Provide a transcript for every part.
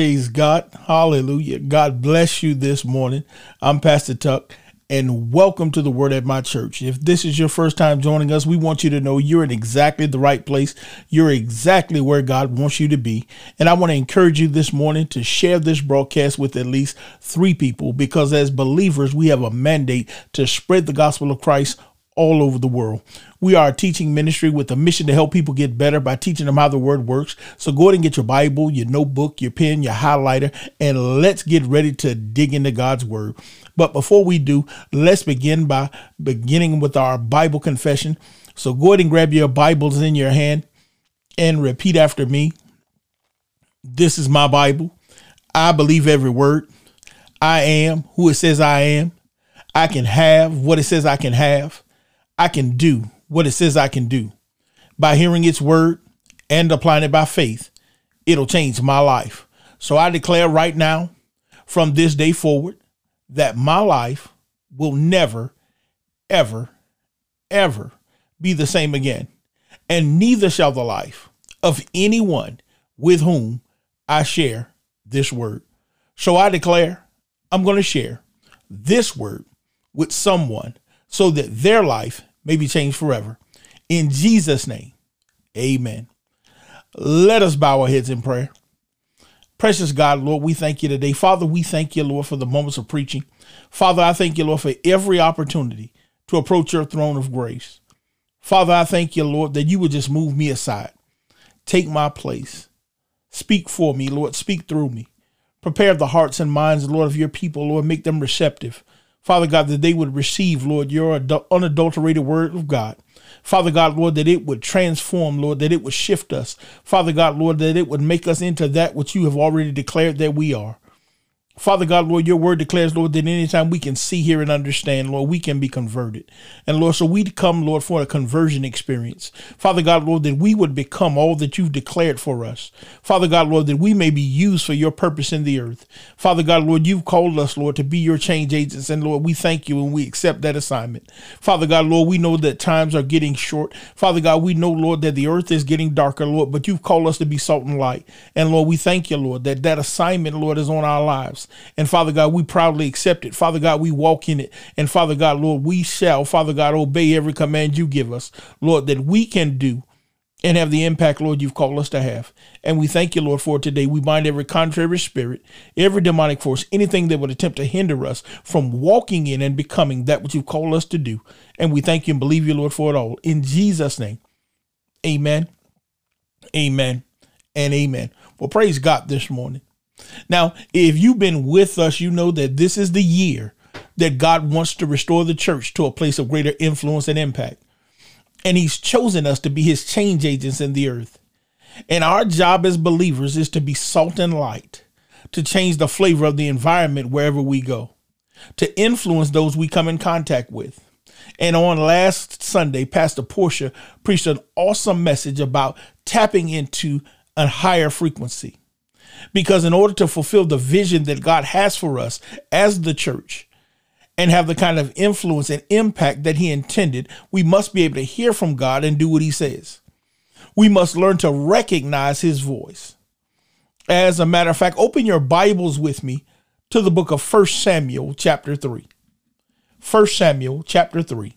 Praise God. Hallelujah. God bless you this morning. I'm Pastor Tuck and welcome to the Word at My Church. If this is your first time joining us, we want you to know you're in exactly the right place. You're exactly where God wants you to be. And I want to encourage you this morning to share this broadcast with at least three people because as believers, we have a mandate to spread the gospel of Christ all over the world. We are a teaching ministry with a mission to help people get better by teaching them how the word works. So go ahead and get your Bible, your notebook, your pen, your highlighter, and let's get ready to dig into God's word. But before we do, let's begin by beginning with our Bible confession. So go ahead and grab your Bibles in your hand and repeat after me. This is my Bible. I believe every word. I am who it says I am. I can have what it says I can have. I can do what it says I can do. By hearing its word and applying it by faith, it'll change my life. So I declare right now, from this day forward, that my life will never, ever, ever be the same again. And neither shall the life of anyone with whom I share this word. So I declare I'm going to share this word with someone so that their life may be changed forever. In Jesus' name, amen. Let us bow our heads in prayer. Precious God, Lord, we thank you today. Father, we thank you, Lord, for the moments of preaching. Father, I thank you, Lord, for every opportunity to approach your throne of grace. Father, I thank you, Lord, that you would just move me aside. Take my place. Speak for me, Lord. Speak through me. Prepare the hearts and minds, Lord, of your people, Lord. Make them receptive Father God, that they would receive, Lord, your unadulterated word of God. Father God, Lord, that it would transform, Lord, that it would shift us. Father God, Lord, that it would make us into that which you have already declared that we are. Father God, Lord, your word declares, Lord, that anytime we can see, hear, and understand, Lord, we can be converted. And Lord, so we'd come, Lord, for a conversion experience. Father God, Lord, that we would become all that you've declared for us. Father God, Lord, that we may be used for your purpose in the earth. Father God, Lord, you've called us, Lord, to be your change agents. And Lord, we thank you and we accept that assignment. Father God, Lord, we know that times are getting short. Father God, we know, Lord, that the earth is getting darker, Lord, but you've called us to be salt and light. And Lord, we thank you, Lord, that that assignment, Lord, is on our lives. And Father God, we proudly accept it. Father God, we walk in it. And Father God, Lord, we shall, Father God, obey every command you give us, Lord, that we can do and have the impact, Lord, you've called us to have. And we thank you, Lord, for today. We bind every contrary spirit, every demonic force, anything that would attempt to hinder us from walking in and becoming that which you've called us to do. And we thank you and believe you, Lord, for it all. In Jesus' name, amen, amen, and amen. Well, praise God this morning. Now, if you've been with us, you know that this is the year that God wants to restore the church to a place of greater influence and impact. And He's chosen us to be His change agents in the earth. And our job as believers is to be salt and light, to change the flavor of the environment wherever we go, to influence those we come in contact with. And on last Sunday, Pastor Portia preached an awesome message about tapping into a higher frequency. Because in order to fulfill the vision that God has for us as the church and have the kind of influence and impact that He intended, we must be able to hear from God and do what He says. We must learn to recognize His voice. As a matter of fact, open your Bibles with me to the book of 1 Samuel, chapter 3. 1 Samuel, chapter 3.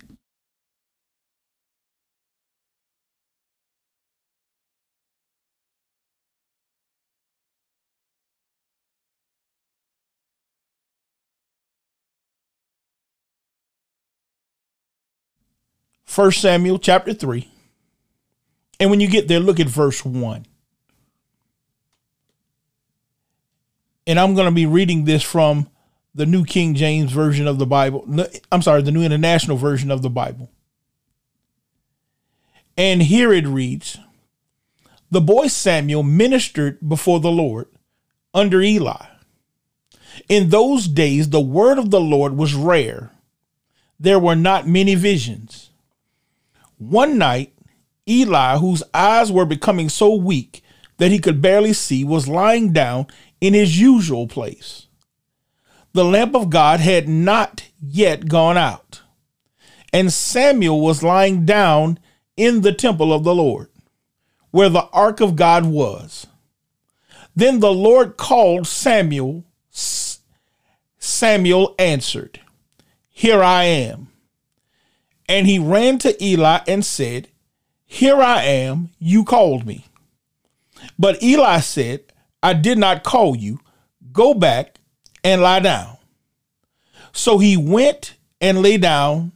1 Samuel chapter 3. And when you get there, look at verse 1. And I'm going to be reading this from the New King James Version of the Bible. I'm sorry, the New International Version of the Bible. And here it reads The boy Samuel ministered before the Lord under Eli. In those days, the word of the Lord was rare. There were not many visions. One night, Eli, whose eyes were becoming so weak that he could barely see, was lying down in his usual place. The lamp of God had not yet gone out, and Samuel was lying down in the temple of the Lord, where the ark of God was. Then the Lord called Samuel. Samuel answered, Here I am. And he ran to Eli and said, Here I am, you called me. But Eli said, I did not call you. Go back and lie down. So he went and lay down.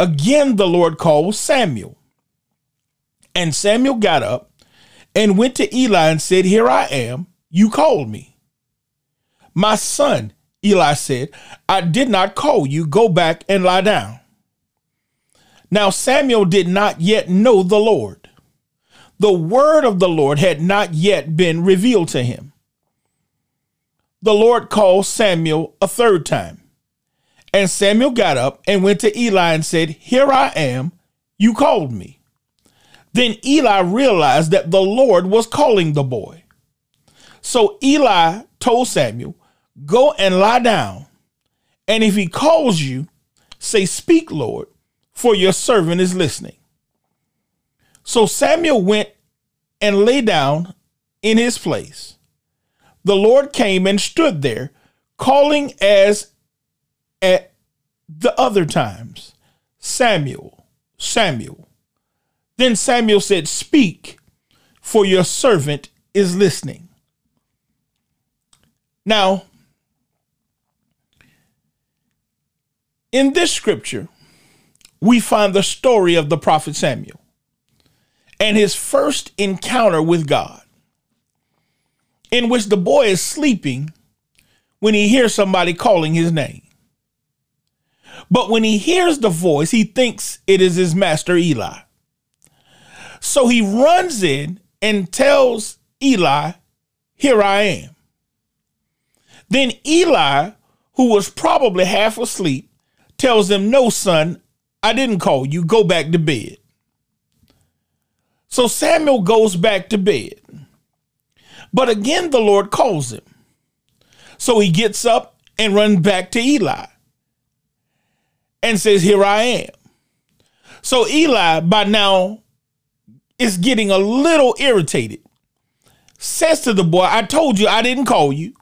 Again, the Lord called Samuel. And Samuel got up and went to Eli and said, Here I am. You called me. My son, Eli said, I did not call you. Go back and lie down. Now Samuel did not yet know the Lord. The word of the Lord had not yet been revealed to him. The Lord called Samuel a third time. And Samuel got up and went to Eli and said, Here I am. You called me. Then Eli realized that the Lord was calling the boy. So Eli told Samuel, Go and lie down. And if he calls you, say, Speak, Lord, for your servant is listening. So Samuel went and lay down in his place. The Lord came and stood there, calling as at the other times Samuel, Samuel. Then Samuel said, Speak, for your servant is listening. Now, in this scripture, we find the story of the prophet Samuel and his first encounter with God, in which the boy is sleeping when he hears somebody calling his name. But when he hears the voice, he thinks it is his master Eli. So he runs in and tells Eli, Here I am. Then Eli, who was probably half asleep, tells him, No, son, I didn't call you. Go back to bed. So Samuel goes back to bed. But again, the Lord calls him. So he gets up and runs back to Eli and says, Here I am. So Eli, by now, is getting a little irritated. Says to the boy, I told you I didn't call you.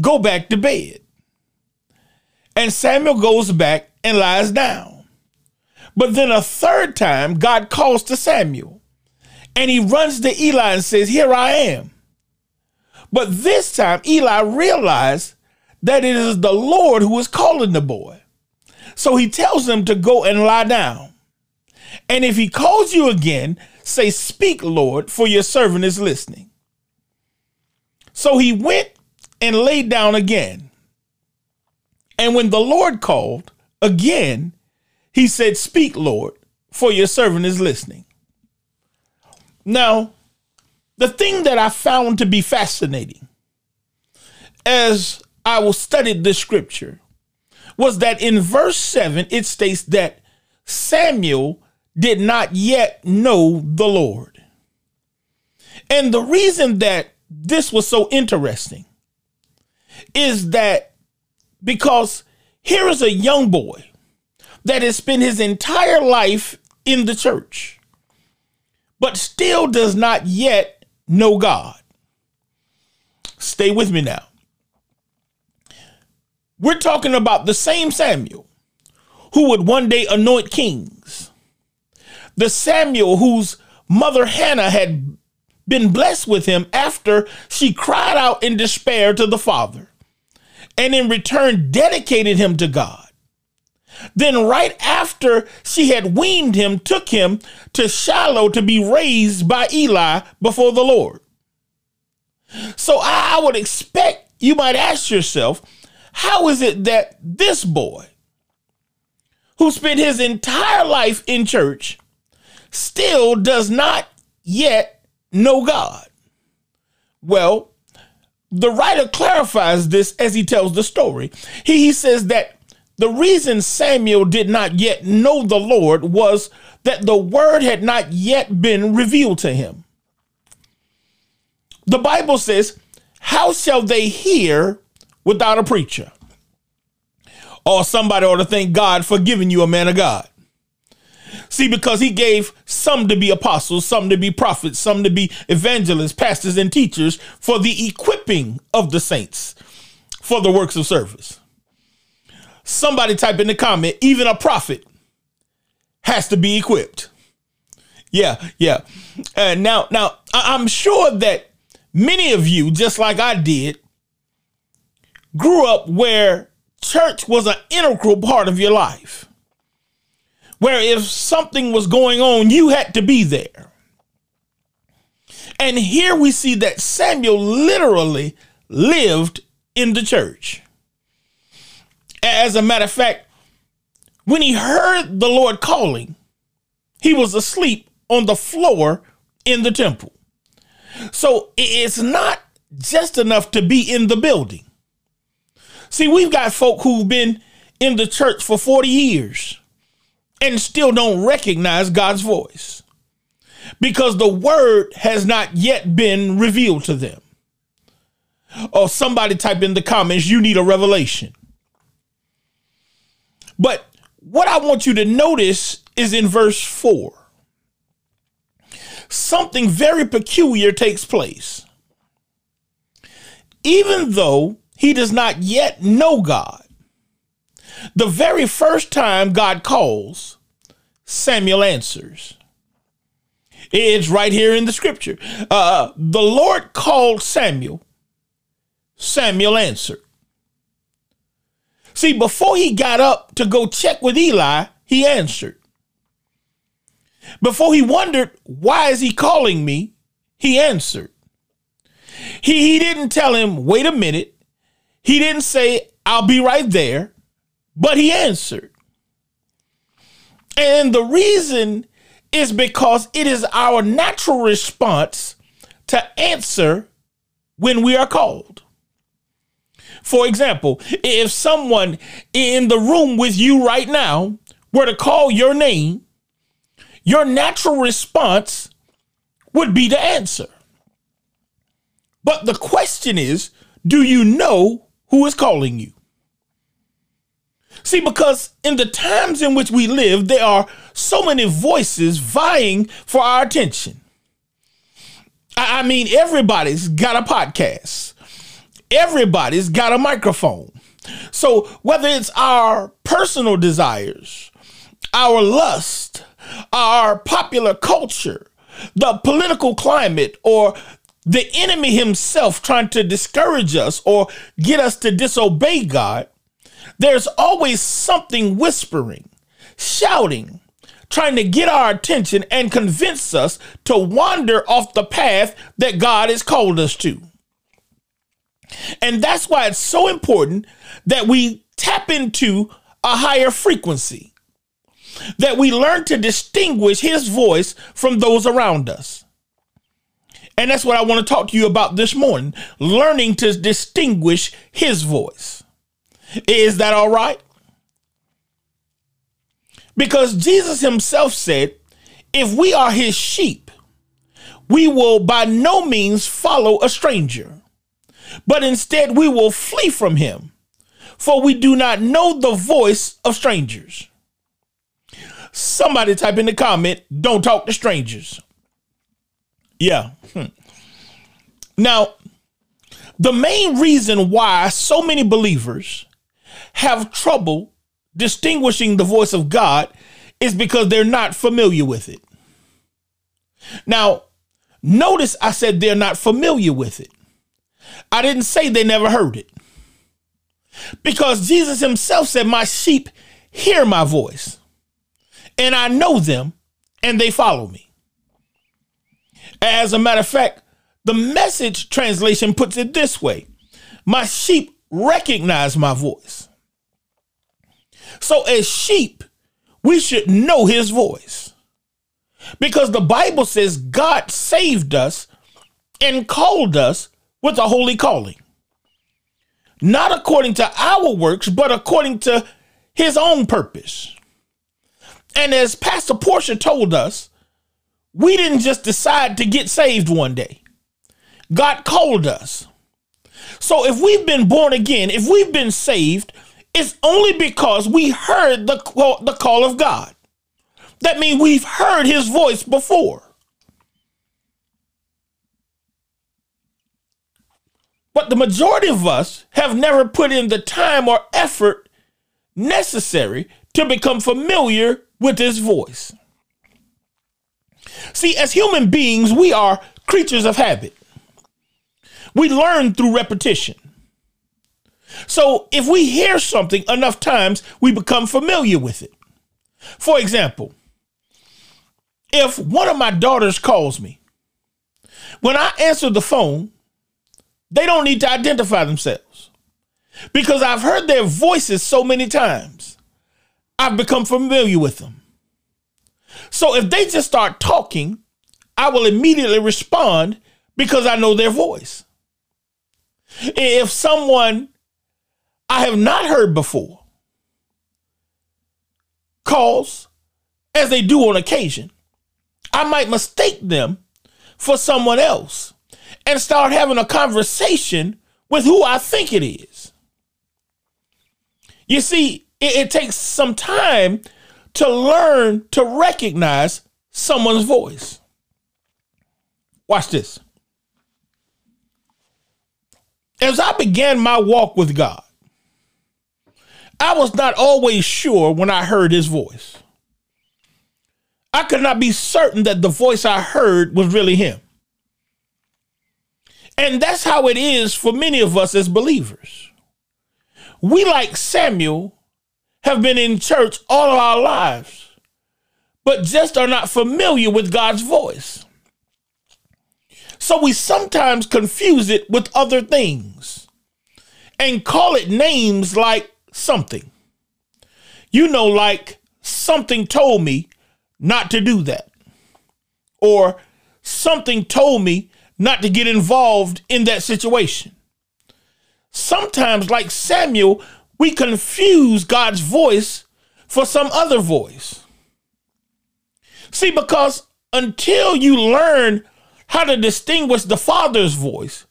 Go back to bed. And Samuel goes back and lies down. But then a third time, God calls to Samuel and he runs to Eli and says, Here I am. But this time, Eli realized that it is the Lord who is calling the boy. So he tells him to go and lie down. And if he calls you again, say, Speak, Lord, for your servant is listening. So he went and laid down again. And when the Lord called again, he said, Speak, Lord, for your servant is listening. Now, the thing that I found to be fascinating as I was studied this scripture was that in verse 7, it states that Samuel did not yet know the Lord. And the reason that this was so interesting is that because here is a young boy that has spent his entire life in the church, but still does not yet know God. Stay with me now. We're talking about the same Samuel who would one day anoint kings. The Samuel whose mother Hannah had been blessed with him after she cried out in despair to the Father and in return dedicated him to God. Then, right after she had weaned him, took him to Shiloh to be raised by Eli before the Lord. So, I would expect you might ask yourself, how is it that this boy, who spent his entire life in church, still does not yet know God? Well, the writer clarifies this as he tells the story. He, he says that the reason Samuel did not yet know the Lord was that the word had not yet been revealed to him. The Bible says, How shall they hear without a preacher? Or somebody ought to thank God for giving you a man of God. See, because he gave some to be apostles, some to be prophets, some to be evangelists, pastors, and teachers for the equipping of the saints for the works of service. Somebody type in the comment, even a prophet has to be equipped. Yeah, yeah. Uh, now, now I'm sure that many of you, just like I did, grew up where church was an integral part of your life where if something was going on, you had to be there. And here we see that Samuel literally lived in the church. As a matter of fact, when he heard the Lord calling, he was asleep on the floor in the temple. So it's not just enough to be in the building. See, we've got folk who've been in the church for 40 years and still don't recognize God's voice because the word has not yet been revealed to them. Or somebody type in the comments, you need a revelation. But what I want you to notice is in verse 4. Something very peculiar takes place. Even though he does not yet know God, the very first time God calls, Samuel answers. It's right here in the scripture. Uh, the Lord called Samuel. Samuel answered. See, before he got up to go check with Eli, he answered. Before he wondered, why is he calling me? He answered. He, he didn't tell him, wait a minute. He didn't say, I'll be right there but he answered. And the reason is because it is our natural response to answer when we are called. For example, if someone in the room with you right now were to call your name, your natural response would be to answer. But the question is do you know who is calling you? See, because in the times in which we live, there are so many voices vying for our attention. I mean, everybody's got a podcast, everybody's got a microphone. So, whether it's our personal desires, our lust, our popular culture, the political climate, or the enemy himself trying to discourage us or get us to disobey God, there's always something whispering, shouting, trying to get our attention and convince us to wander off the path that God has called us to. And that's why it's so important that we tap into a higher frequency, that we learn to distinguish His voice from those around us. And that's what I want to talk to you about this morning learning to distinguish His voice. Is that all right? Because Jesus himself said, if we are his sheep, we will by no means follow a stranger, but instead we will flee from him, for we do not know the voice of strangers. Somebody type in the comment, don't talk to strangers. Yeah. Hmm. Now, the main reason why so many believers have trouble distinguishing the voice of God is because they're not familiar with it. Now, notice I said they're not familiar with it. I didn't say they never heard it. Because Jesus himself said, My sheep hear my voice, and I know them, and they follow me. As a matter of fact, the message translation puts it this way My sheep recognize my voice. So, as sheep, we should know his voice. Because the Bible says God saved us and called us with a holy calling. Not according to our works, but according to his own purpose. And as Pastor Portia told us, we didn't just decide to get saved one day. God called us. So if we've been born again, if we've been saved, it's only because we heard the call, the call of God. that means we've heard his voice before. But the majority of us have never put in the time or effort necessary to become familiar with his voice. See, as human beings, we are creatures of habit. We learn through repetition. So if we hear something enough times, we become familiar with it. For example, if one of my daughters calls me, when I answer the phone, they don't need to identify themselves because I've heard their voices so many times. I've become familiar with them. So if they just start talking, I will immediately respond because I know their voice. If someone I have not heard before calls, as they do on occasion, I might mistake them for someone else and start having a conversation with who I think it is. You see, it, it takes some time to learn to recognize someone's voice. Watch this. As I began my walk with God, I was not always sure when I heard his voice. I could not be certain that the voice I heard was really him. And that's how it is for many of us as believers. We, like Samuel, have been in church all our lives, but just are not familiar with God's voice. So we sometimes confuse it with other things and call it names like something. You know, like something told me not to do that. Or something told me not to get involved in that situation. Sometimes, like Samuel, we confuse God's voice for some other voice. See, because until you learn how to distinguish the Father's voice,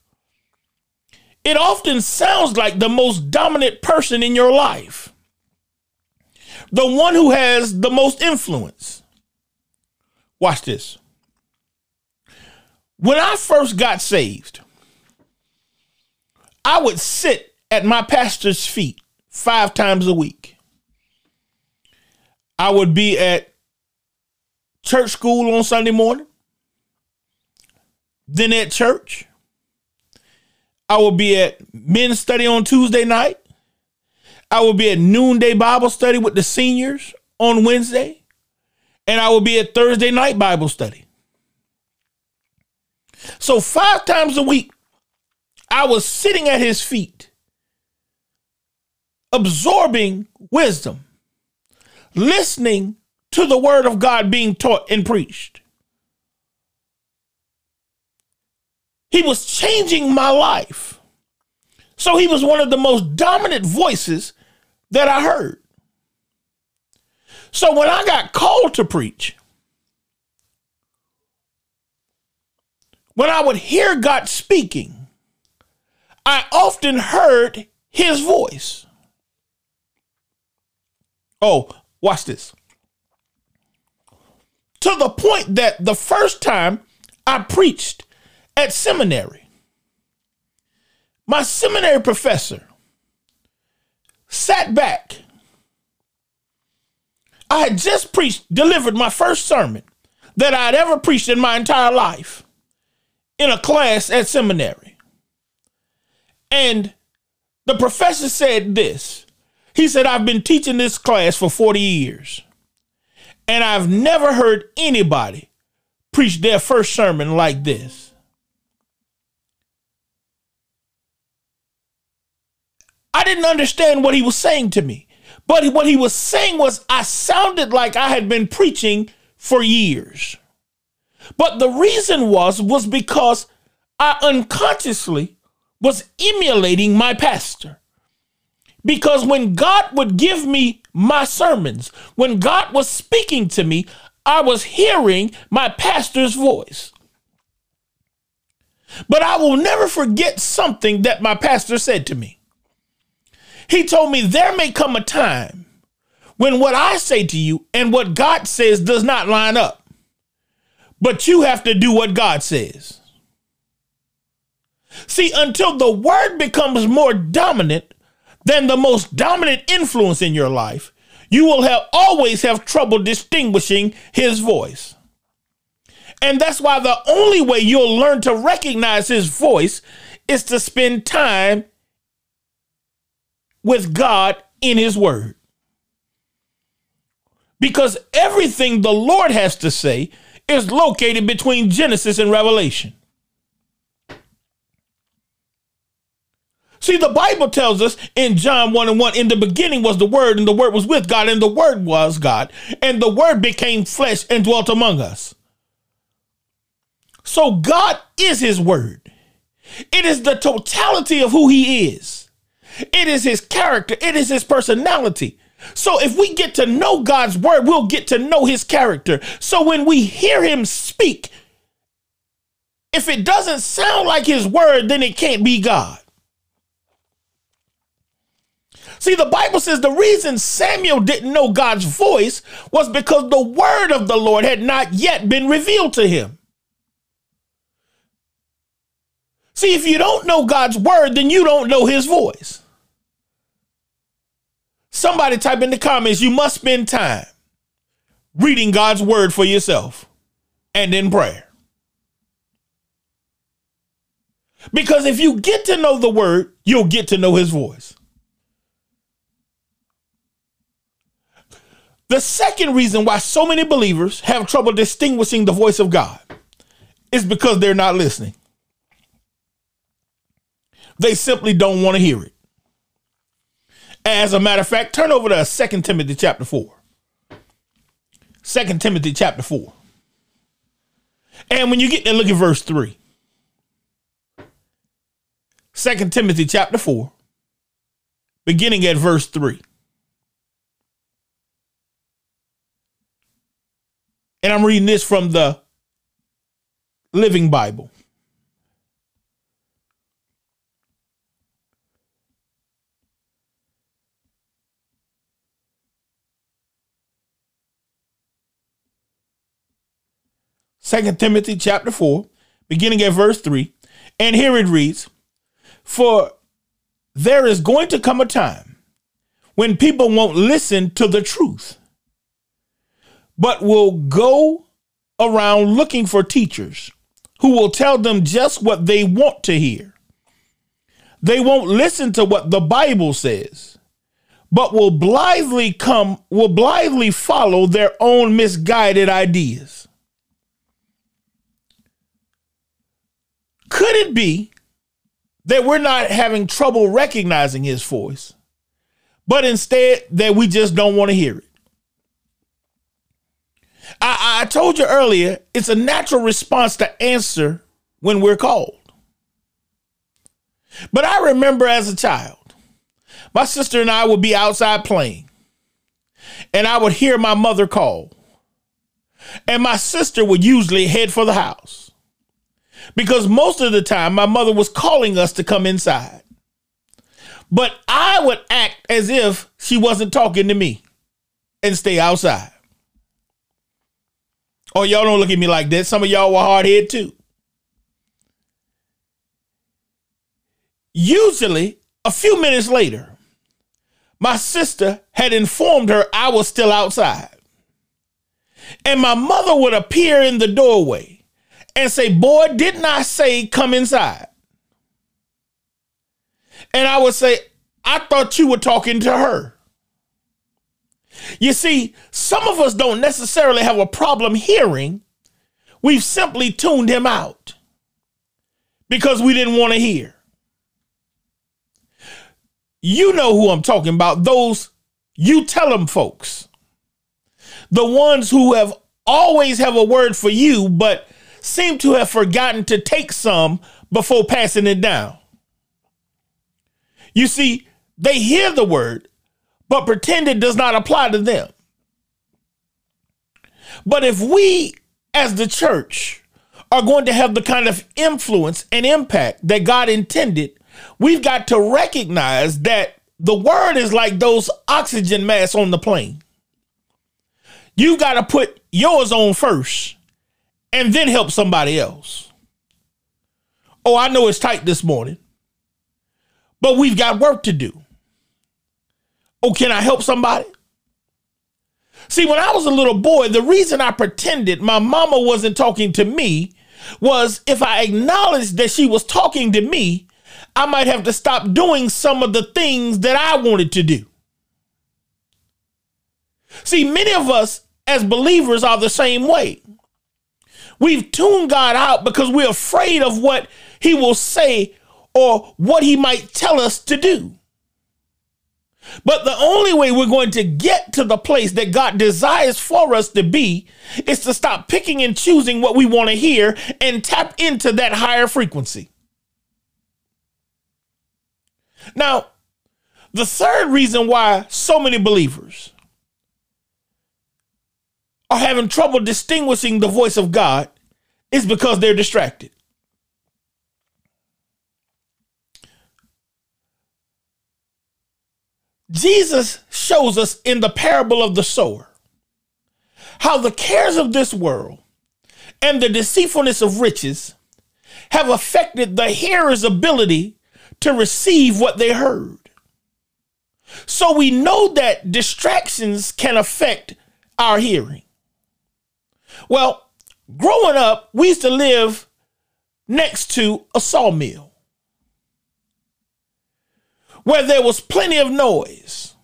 it often sounds like the most dominant person in your life, the one who has the most influence. Watch this. When I first got saved, I would sit at my pastor's feet five times a week. I would be at church school on Sunday morning, then at church. I would be at men's study on Tuesday night. I would be at noonday Bible study with the seniors on Wednesday and I will be at Thursday night Bible study. So, five times a week, I was sitting at his feet, absorbing wisdom, listening to the word of God being taught and preached. He was changing my life. So, he was one of the most dominant voices that I heard. So when I got called to preach, when I would hear God speaking, I often heard his voice. Oh, watch this. To the point that the first time I preached at seminary, my seminary professor sat back I had just preached, delivered my first sermon that I had ever preached in my entire life in a class at seminary. And the professor said this. He said, I've been teaching this class for 40 years, and I've never heard anybody preach their first sermon like this. I didn't understand what he was saying to me. But what he was saying was, I sounded like I had been preaching for years. But the reason was, was because I unconsciously was emulating my pastor. Because when God would give me my sermons, when God was speaking to me, I was hearing my pastor's voice. But I will never forget something that my pastor said to me. He told me there may come a time when what I say to you and what God says does not line up. But you have to do what God says. See, until the word becomes more dominant than the most dominant influence in your life, you will have always have trouble distinguishing his voice. And that's why the only way you'll learn to recognize his voice is to spend time with God in his word. Because everything the Lord has to say is located between Genesis and Revelation. See, the Bible tells us in John 1 and 1 in the beginning was the Word, and the Word was with God, and the Word was God, and the Word became flesh and dwelt among us. So God is His Word. It is the totality of who He is, it is His character, it is His personality. So if we get to know God's Word, we'll get to know His character. So when we hear Him speak, if it doesn't sound like His Word, then it can't be God. See, the Bible says the reason Samuel didn't know God's voice was because the word of the Lord had not yet been revealed to him. See, if you don't know God's word, then you don't know his voice. Somebody type in the comments, you must spend time reading God's word for yourself and in prayer. Because if you get to know the word, you'll get to know his voice. The second reason why so many believers have trouble distinguishing the voice of God is because they're not listening. They simply don't want to hear it. As a matter of fact, turn over to 2 Timothy chapter 4. 2 Timothy chapter 4. And when you get there, look at verse 3. 2 Timothy chapter 4, beginning at verse 3. And I'm reading this from the Living Bible. Second Timothy chapter 4, beginning at verse 3. And here it reads, For there is going to come a time when people won't listen to the truth but will go around looking for teachers who will tell them just what they want to hear. They won't listen to what the Bible says, but will blithely come, will blithely follow their own misguided ideas. Could it be that we're not having trouble recognizing his voice, but instead that we just don't want to hear it? I, I told you earlier, it's a natural response to answer when we're called. But I remember as a child, my sister and I would be outside playing, and I would hear my mother call. And my sister would usually head for the house because most of the time my mother was calling us to come inside. But I would act as if she wasn't talking to me and stay outside. Oh, y'all don't look at me like that. Some of y'all were hard head too. Usually, a few minutes later, my sister had informed her I was still outside. And my mother would appear in the doorway and say, Boy, didn't I say come inside? And I would say, I thought you were talking to her. You see, some of us don't necessarily have a problem hearing. We've simply tuned him out because we didn't want to hear. You know who I'm talking about, those you tell them folks. The ones who have always have a word for you, but seem to have forgotten to take some before passing it down. You see, they hear the word, but pretend it does not apply to them. But if we, as the church, are going to have the kind of influence and impact that God intended, we've got to recognize that the word is like those oxygen masks on the plane. you got to put yours on first and then help somebody else. Oh, I know it's tight this morning, but we've got work to do. Oh, can I help somebody? See, when I was a little boy, the reason I pretended my mama wasn't talking to me was if I acknowledged that she was talking to me, I might have to stop doing some of the things that I wanted to do. See, many of us as believers are the same way. We've tuned God out because we're afraid of what he will say or what he might tell us to do. But the only way we're going to get to the place that God desires for us to be is to stop picking and choosing what we want to hear and tap into that higher frequency. Now, the third reason why so many believers are having trouble distinguishing the voice of God is because they're distracted. Jesus shows us in the parable of the sower how the cares of this world and the deceitfulness of riches have affected the hearer's ability to receive what they heard. So we know that distractions can affect our hearing. Well, growing up, we used to live next to a sawmill where there was plenty of noise.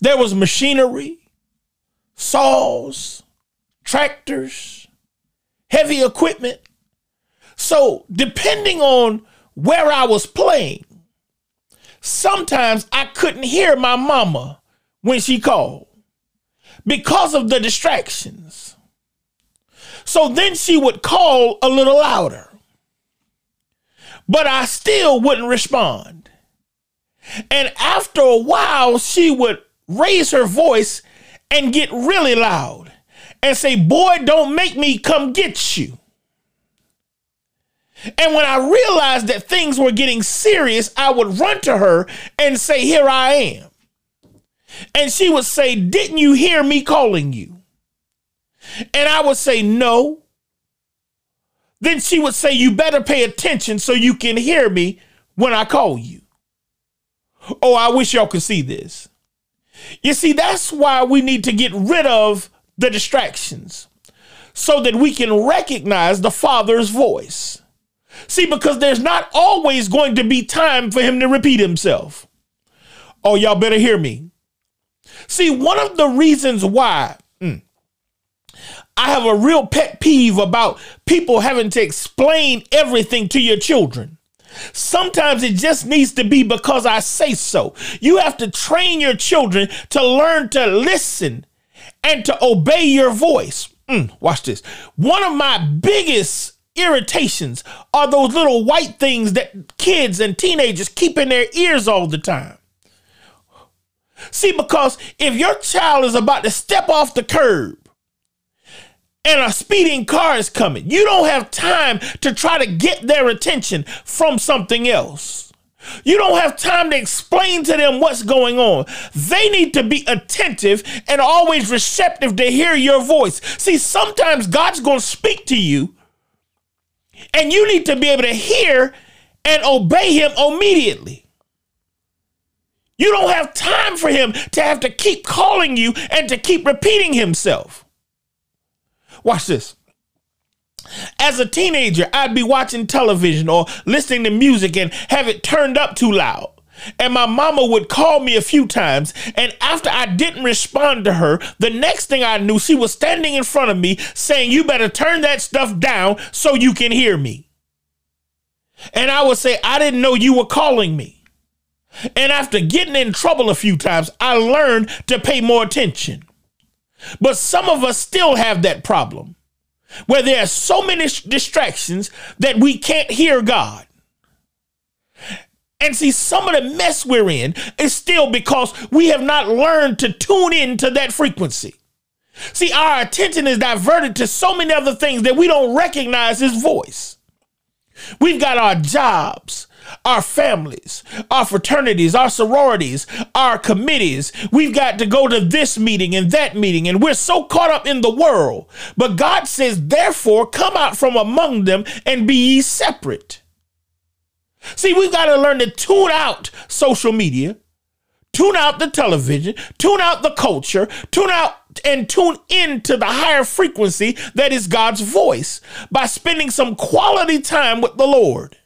There was machinery, saws, tractors, heavy equipment. So, depending on where I was playing, sometimes I couldn't hear my mama when she called because of the distractions. So then she would call a little louder, but I still wouldn't respond. And after a while, she would raise her voice and get really loud and say, Boy, don't make me come get you. And when I realized that things were getting serious, I would run to her and say, Here I am. And she would say, Didn't you hear me calling you? And I would say, No. Then she would say, You better pay attention so you can hear me when I call you. Oh, I wish y'all could see this. You see, that's why we need to get rid of the distractions so that we can recognize the Father's voice. See, because there's not always going to be time for him to repeat himself. Oh, y'all better hear me. See, one of the reasons why I have a real pet peeve about people having to explain everything to your children Sometimes it just needs to be because I say so. You have to train your children to learn to listen and to obey your voice. Mm, watch this. One of my biggest irritations are those little white things that kids and teenagers keep in their ears all the time. See, because if your child is about to step off the curb and a speeding car is coming. You don't have time to try to get their attention from something else. You don't have time to explain to them what's going on. They need to be attentive and always receptive to hear your voice. See, sometimes God's going to speak to you, and you need to be able to hear and obey Him immediately. You don't have time for Him to have to keep calling you and to keep repeating Himself. Watch this. As a teenager, I'd be watching television or listening to music and have it turned up too loud. And my mama would call me a few times. And after I didn't respond to her, the next thing I knew, she was standing in front of me saying, You better turn that stuff down so you can hear me. And I would say, I didn't know you were calling me. And after getting in trouble a few times, I learned to pay more attention. But some of us still have that problem where there are so many distractions that we can't hear God. And see, some of the mess we're in is still because we have not learned to tune in to that frequency. See, our attention is diverted to so many other things that we don't recognize his voice. We've got our jobs, our families, our fraternities, our sororities, our committees. We've got to go to this meeting and that meeting, and we're so caught up in the world. But God says, therefore, come out from among them and be ye separate. See, we've got to learn to tune out social media, tune out the television, tune out the culture, tune out and tune into the higher frequency that is God's voice by spending some quality time with the Lord.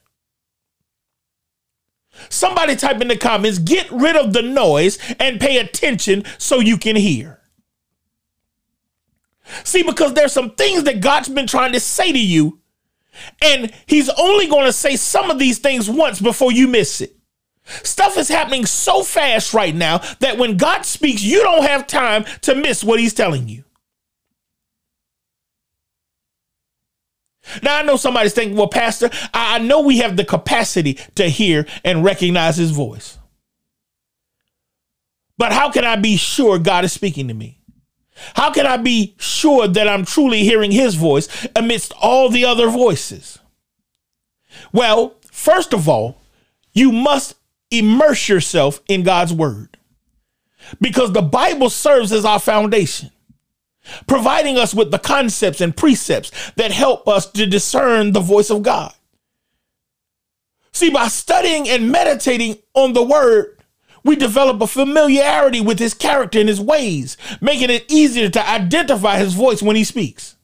Somebody type in the comments, get rid of the noise and pay attention so you can hear. See, because there's some things that God's been trying to say to you, and He's only going to say some of these things once before you miss it. Stuff is happening so fast right now that when God speaks, you don't have time to miss what He's telling you. Now, I know somebody's thinking, well, Pastor, I know we have the capacity to hear and recognize His voice. But how can I be sure God is speaking to me? How can I be sure that I'm truly hearing His voice amidst all the other voices? Well, first of all, you must immerse yourself in God's word because the Bible serves as our foundation, providing us with the concepts and precepts that help us to discern the voice of God. See, by studying and meditating on the word, we develop a familiarity with his character and his ways, making it easier to identify his voice when he speaks.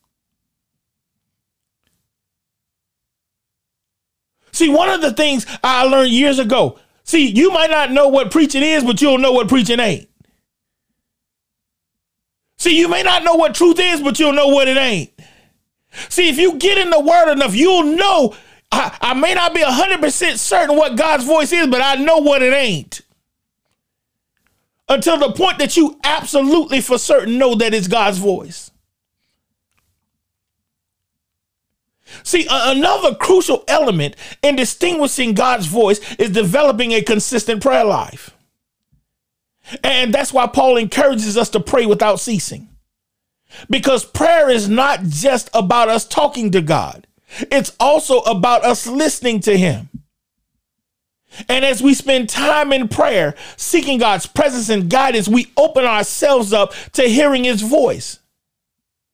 See, one of the things I learned years ago See, you might not know what preaching is, but you'll know what preaching ain't. See, you may not know what truth is, but you'll know what it ain't. See, if you get in the word enough, you'll know. I, I may not be 100% certain what God's voice is, but I know what it ain't. Until the point that you absolutely for certain know that it's God's voice. See, another crucial element in distinguishing God's voice is developing a consistent prayer life. And that's why Paul encourages us to pray without ceasing. Because prayer is not just about us talking to God, it's also about us listening to Him. And as we spend time in prayer, seeking God's presence and guidance, we open ourselves up to hearing His voice.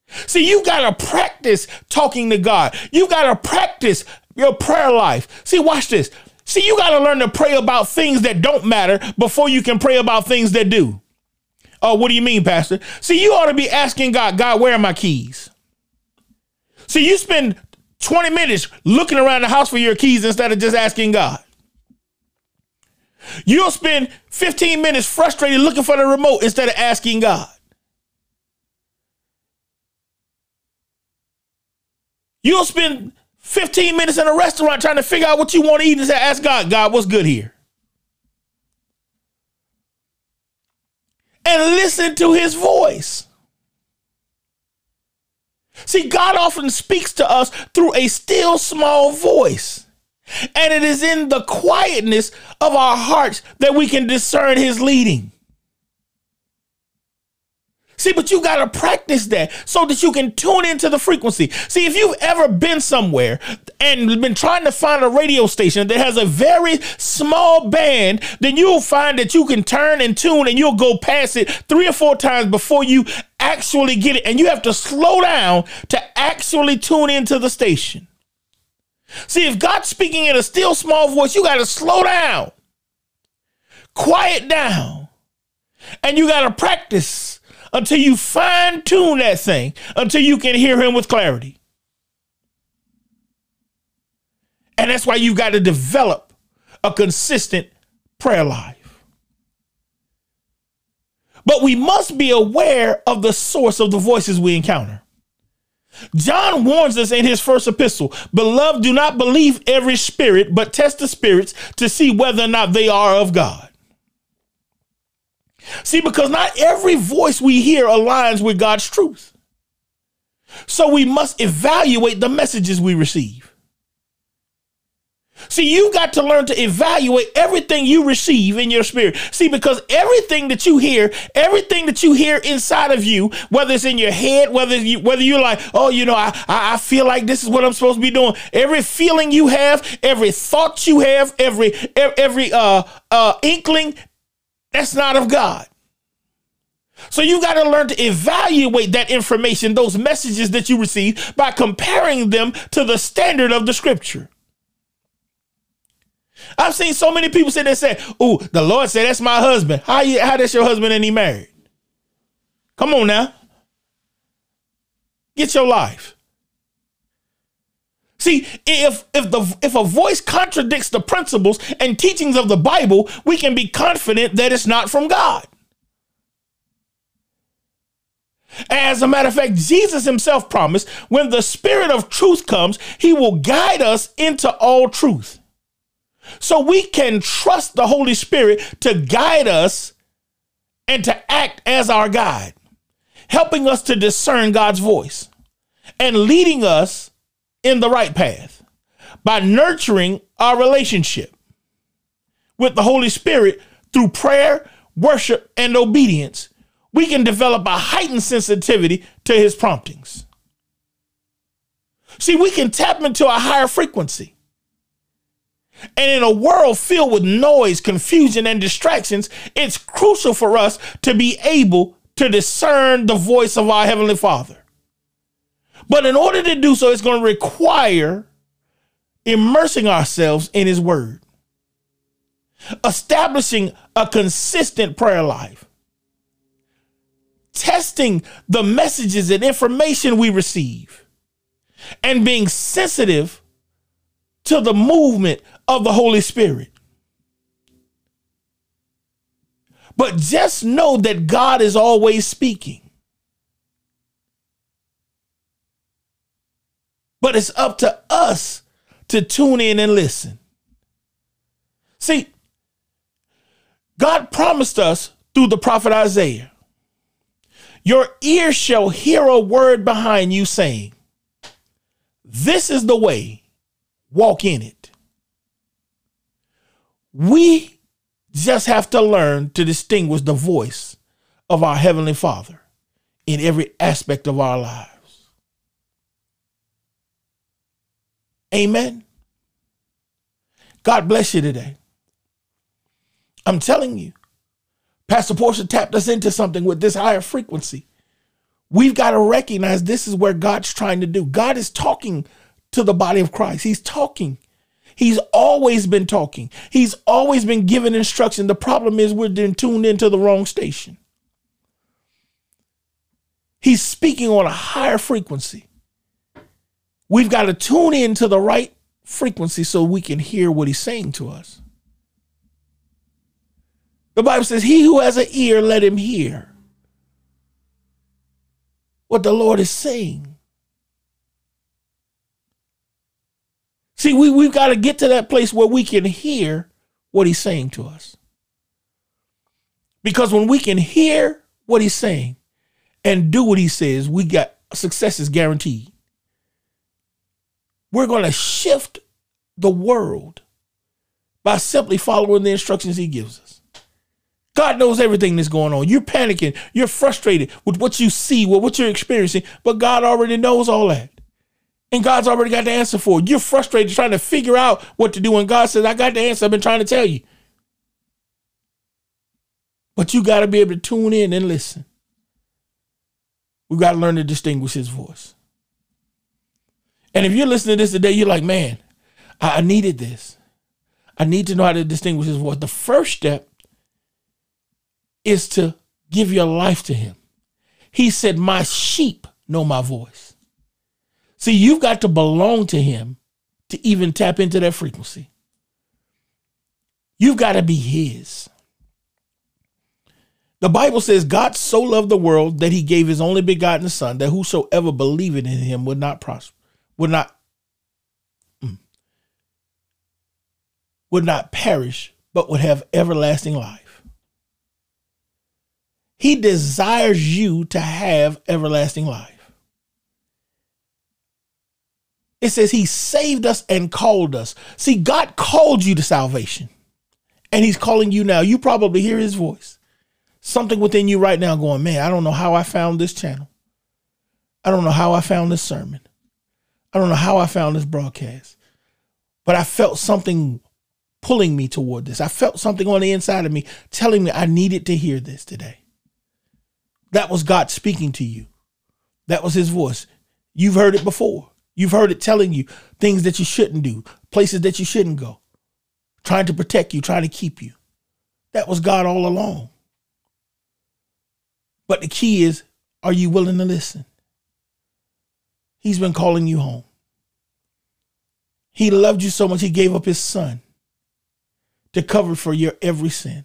See, you got to practice talking to God. You got to practice your prayer life. See, watch this. See, you got to learn to pray about things that don't matter before you can pray about things that do. Oh, what do you mean, Pastor? See, you ought to be asking God, God, where are my keys? See, you spend 20 minutes looking around the house for your keys instead of just asking God. You'll spend 15 minutes frustrated looking for the remote instead of asking God. You'll spend 15 minutes in a restaurant trying to figure out what you want to eat and say, ask God, God, what's good here? And listen to his voice. See, God often speaks to us through a still small voice. And it is in the quietness of our hearts that we can discern his leading. See, but you got to practice that so that you can tune into the frequency. See, if you've ever been somewhere and been trying to find a radio station that has a very small band, then you'll find that you can turn and tune and you'll go past it three or four times before you actually get it. And you have to slow down to actually tune into the station. See, if God's speaking in a still small voice, you got to slow down, quiet down, and you got to practice until you fine tune that thing, until you can hear him with clarity. And that's why you've got to develop a consistent prayer life. But we must be aware of the source of the voices we encounter. John warns us in his first epistle Beloved, do not believe every spirit, but test the spirits to see whether or not they are of God. See, because not every voice we hear aligns with God's truth. So we must evaluate the messages we receive. See, you got to learn to evaluate everything you receive in your spirit. See, because everything that you hear, everything that you hear inside of you, whether it's in your head, whether you whether you're like, oh, you know, I I feel like this is what I'm supposed to be doing. Every feeling you have, every thought you have, every every uh uh inkling, that's not of God. So you got to learn to evaluate that information, those messages that you receive, by comparing them to the standard of the scripture. I've seen so many people say they say, "Oh, the Lord said that's my husband." How you how that's your husband and he married? Come on now. Get your life. See, if if the if a voice contradicts the principles and teachings of the Bible, we can be confident that it's not from God. As a matter of fact, Jesus himself promised when the Spirit of truth comes, he will guide us into all truth. So we can trust the Holy Spirit to guide us and to act as our guide, helping us to discern God's voice and leading us in the right path by nurturing our relationship with the Holy Spirit through prayer, worship, and obedience. We can develop a heightened sensitivity to his promptings. See, we can tap into a higher frequency and in a world filled with noise, confusion, and distractions, it's crucial for us to be able to discern the voice of our Heavenly Father. But in order to do so, it's going to require immersing ourselves in His Word, establishing a consistent prayer life, testing the messages and information we receive, and being sensitive to the movement of the Holy Spirit. But just know that God is always speaking. But it's up to us to tune in and listen. See, God promised us through the prophet Isaiah, Your ear shall hear a word behind you saying, This is the way, walk in it. We just have to learn to distinguish the voice of our Heavenly Father in every aspect of our lives. Amen. God bless you today. I'm telling you, Pastor Portia tapped us into something with this higher frequency. We've got to recognize this is where God's trying to do. God is talking to the body of Christ. He's talking He's always been talking. He's always been giving instruction. The problem is we're then tuned into the wrong station. He's speaking on a higher frequency. We've got to tune in to the right frequency so we can hear what he's saying to us. The Bible says, He who has an ear, let him hear what the Lord is saying. See, we, we've got to get to that place where we can hear what he's saying to us. Because when we can hear what he's saying and do what he says, we got success is guaranteed. We're going to shift the world by simply following the instructions he gives us. God knows everything that's going on. You're panicking, you're frustrated with what you see, with what you're experiencing, but God already knows all that. And God's already got the answer for it. You're frustrated trying to figure out what to do. And God says, I got the answer. I've been trying to tell you. But you got to be able to tune in and listen. We've got to learn to distinguish his voice. And if you're listening to this today, you're like, man, I, needed this. I need to know how to distinguish his voice. The first step is to give your life to him. He said, My sheep know my voice. See, you've got to belong to him to even tap into that frequency. You've got to be his. The Bible says God so loved the world that he gave his only begotten son that whosoever believeth in him would not prosper, would not mm, would not perish, but would have everlasting life. He desires you to have everlasting life. It says he saved us and called us. See, God called you to salvation. And he's calling you now. You probably hear his voice. Something within you right now going, man, I don't know how I found this channel. I don't know how I found this sermon. I don't know how I found this broadcast. But I felt something pulling me toward this. I felt something on the inside of me telling me I needed to hear this today. That was God speaking to you. That was his voice. You've heard it before. You've heard it telling you things that you shouldn't do, places that you shouldn't go, trying to protect you, trying to keep you. That was God all along. But the key is are you willing to listen? He's been calling you home. He loved you so much, he gave up his son to cover for your every sin.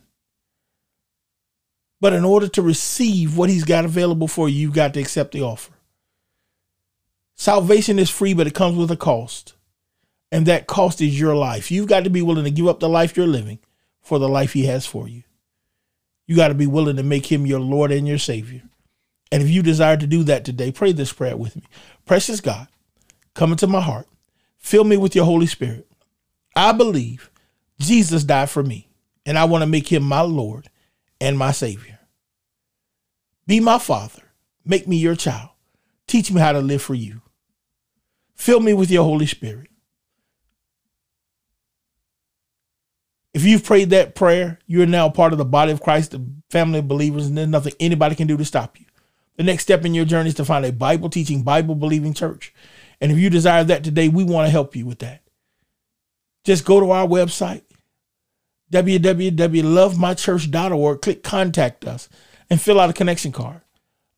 But in order to receive what he's got available for you, you've got to accept the offer. Salvation is free, but it comes with a cost. And that cost is your life. You've got to be willing to give up the life you're living for the life he has for you. You got to be willing to make him your Lord and your Savior. And if you desire to do that today, pray this prayer with me. Precious God, come into my heart. Fill me with your Holy Spirit. I believe Jesus died for me, and I want to make him my Lord and my Savior. Be my Father. Make me your child. Teach me how to live for you. Fill me with your Holy Spirit. If you've prayed that prayer, you're now part of the body of Christ, the family of believers, and there's nothing anybody can do to stop you. The next step in your journey is to find a Bible teaching, Bible believing church. And if you desire that today, we want to help you with that. Just go to our website, www.lovemychurch.org, click contact us, and fill out a connection card.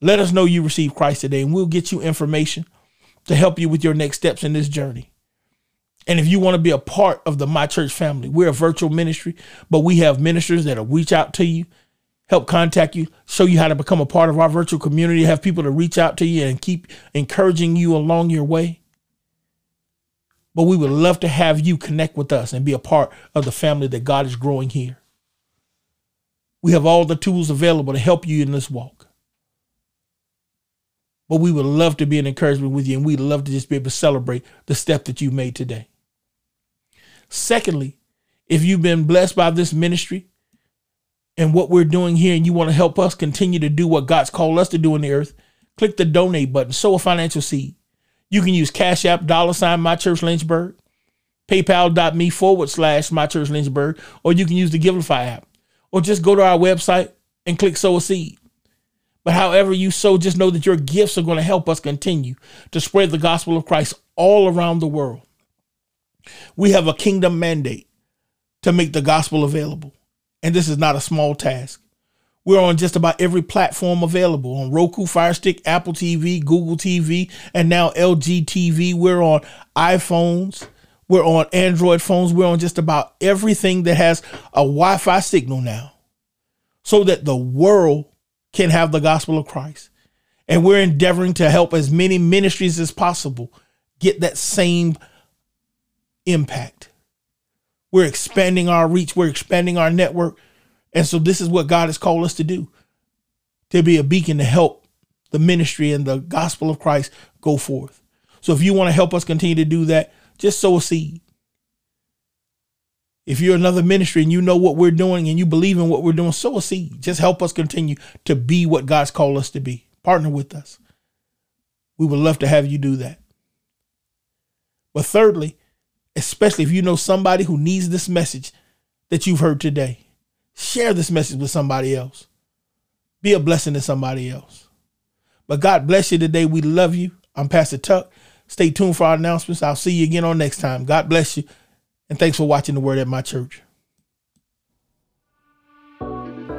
Let us know you received Christ today, and we'll get you information to help you with your next steps in this journey. And if you want to be a part of the My Church family, we're a virtual ministry, but we have ministers that'll reach out to you, help contact you, show you how to become a part of our virtual community, have people to reach out to you and keep encouraging you along your way. But we would love to have you connect with us and be a part of the family that God is growing here. We have all the tools available to help you in this walk. But we would love to be an encouragement with you, and we'd love to just be able to celebrate the step that you made today. Secondly, if you've been blessed by this ministry and what we're doing here, and you want to help us continue to do what God's called us to do in the earth, click the donate button, sow a financial seed. You can use Cash App, dollar sign, My Church Lynchburg, paypal.me forward slash My Church Lynchburg, or you can use the Givelify app, or just go to our website and click sow a seed. But however you sow, just know that your gifts are going to help us continue to spread the gospel of Christ all around the world. We have a kingdom mandate to make the gospel available. And this is not a small task. We're on just about every platform available on Roku, Fire Stick, Apple TV, Google TV, and now LG TV. We're on iPhones. We're on Android phones. We're on just about everything that has a Wi Fi signal now so that the world can have the gospel of Christ. And we're endeavoring to help as many ministries as possible get that same impact. We're expanding our reach, we're expanding our network and so this is what God has called us to do to be a beacon to help the ministry and the gospel of Christ go forth. So if you want to help us continue to do that, just sow a seed. If you're another ministry and you know what we're doing and you believe in what we're doing, sow a seed. Just help us continue to be what God's called us to be. Partner with us. We would love to have you do that. But thirdly, especially if you know somebody who needs this message that you've heard today, Share this message with somebody else. Be a blessing to somebody else. But God bless you today. We love you. I'm Pastor Tuck. Stay tuned for our announcements. I'll see you again on next time. God bless you. And thanks for watching the word at my church.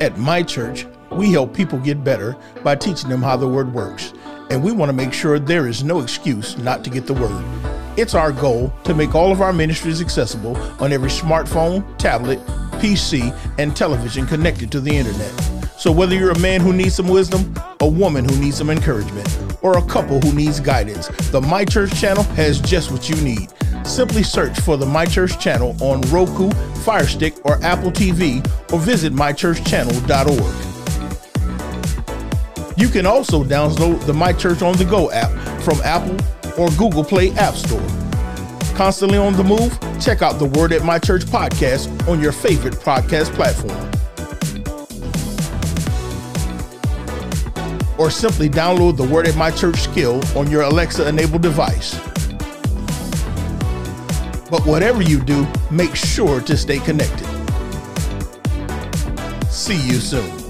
At my church, we help people get better by teaching them how the word works. And we want to make sure there is no excuse not to get the word. It's our goal to make all of our ministries accessible on every smartphone, tablet, PC, and television connected to the internet. So, whether you're a man who needs some wisdom, a woman who needs some encouragement, or a couple who needs guidance, the My Church channel has just what you need. Simply search for the My Church channel on Roku, Firestick, or Apple TV, or visit mychurchchannel.org. You can also download the My Church on the Go app from Apple or Google Play App Store. Constantly on the move? Check out the Word at My Church podcast on your favorite podcast platform. Or simply download the Word at My Church skill on your Alexa enabled device. But whatever you do, make sure to stay connected. See you soon.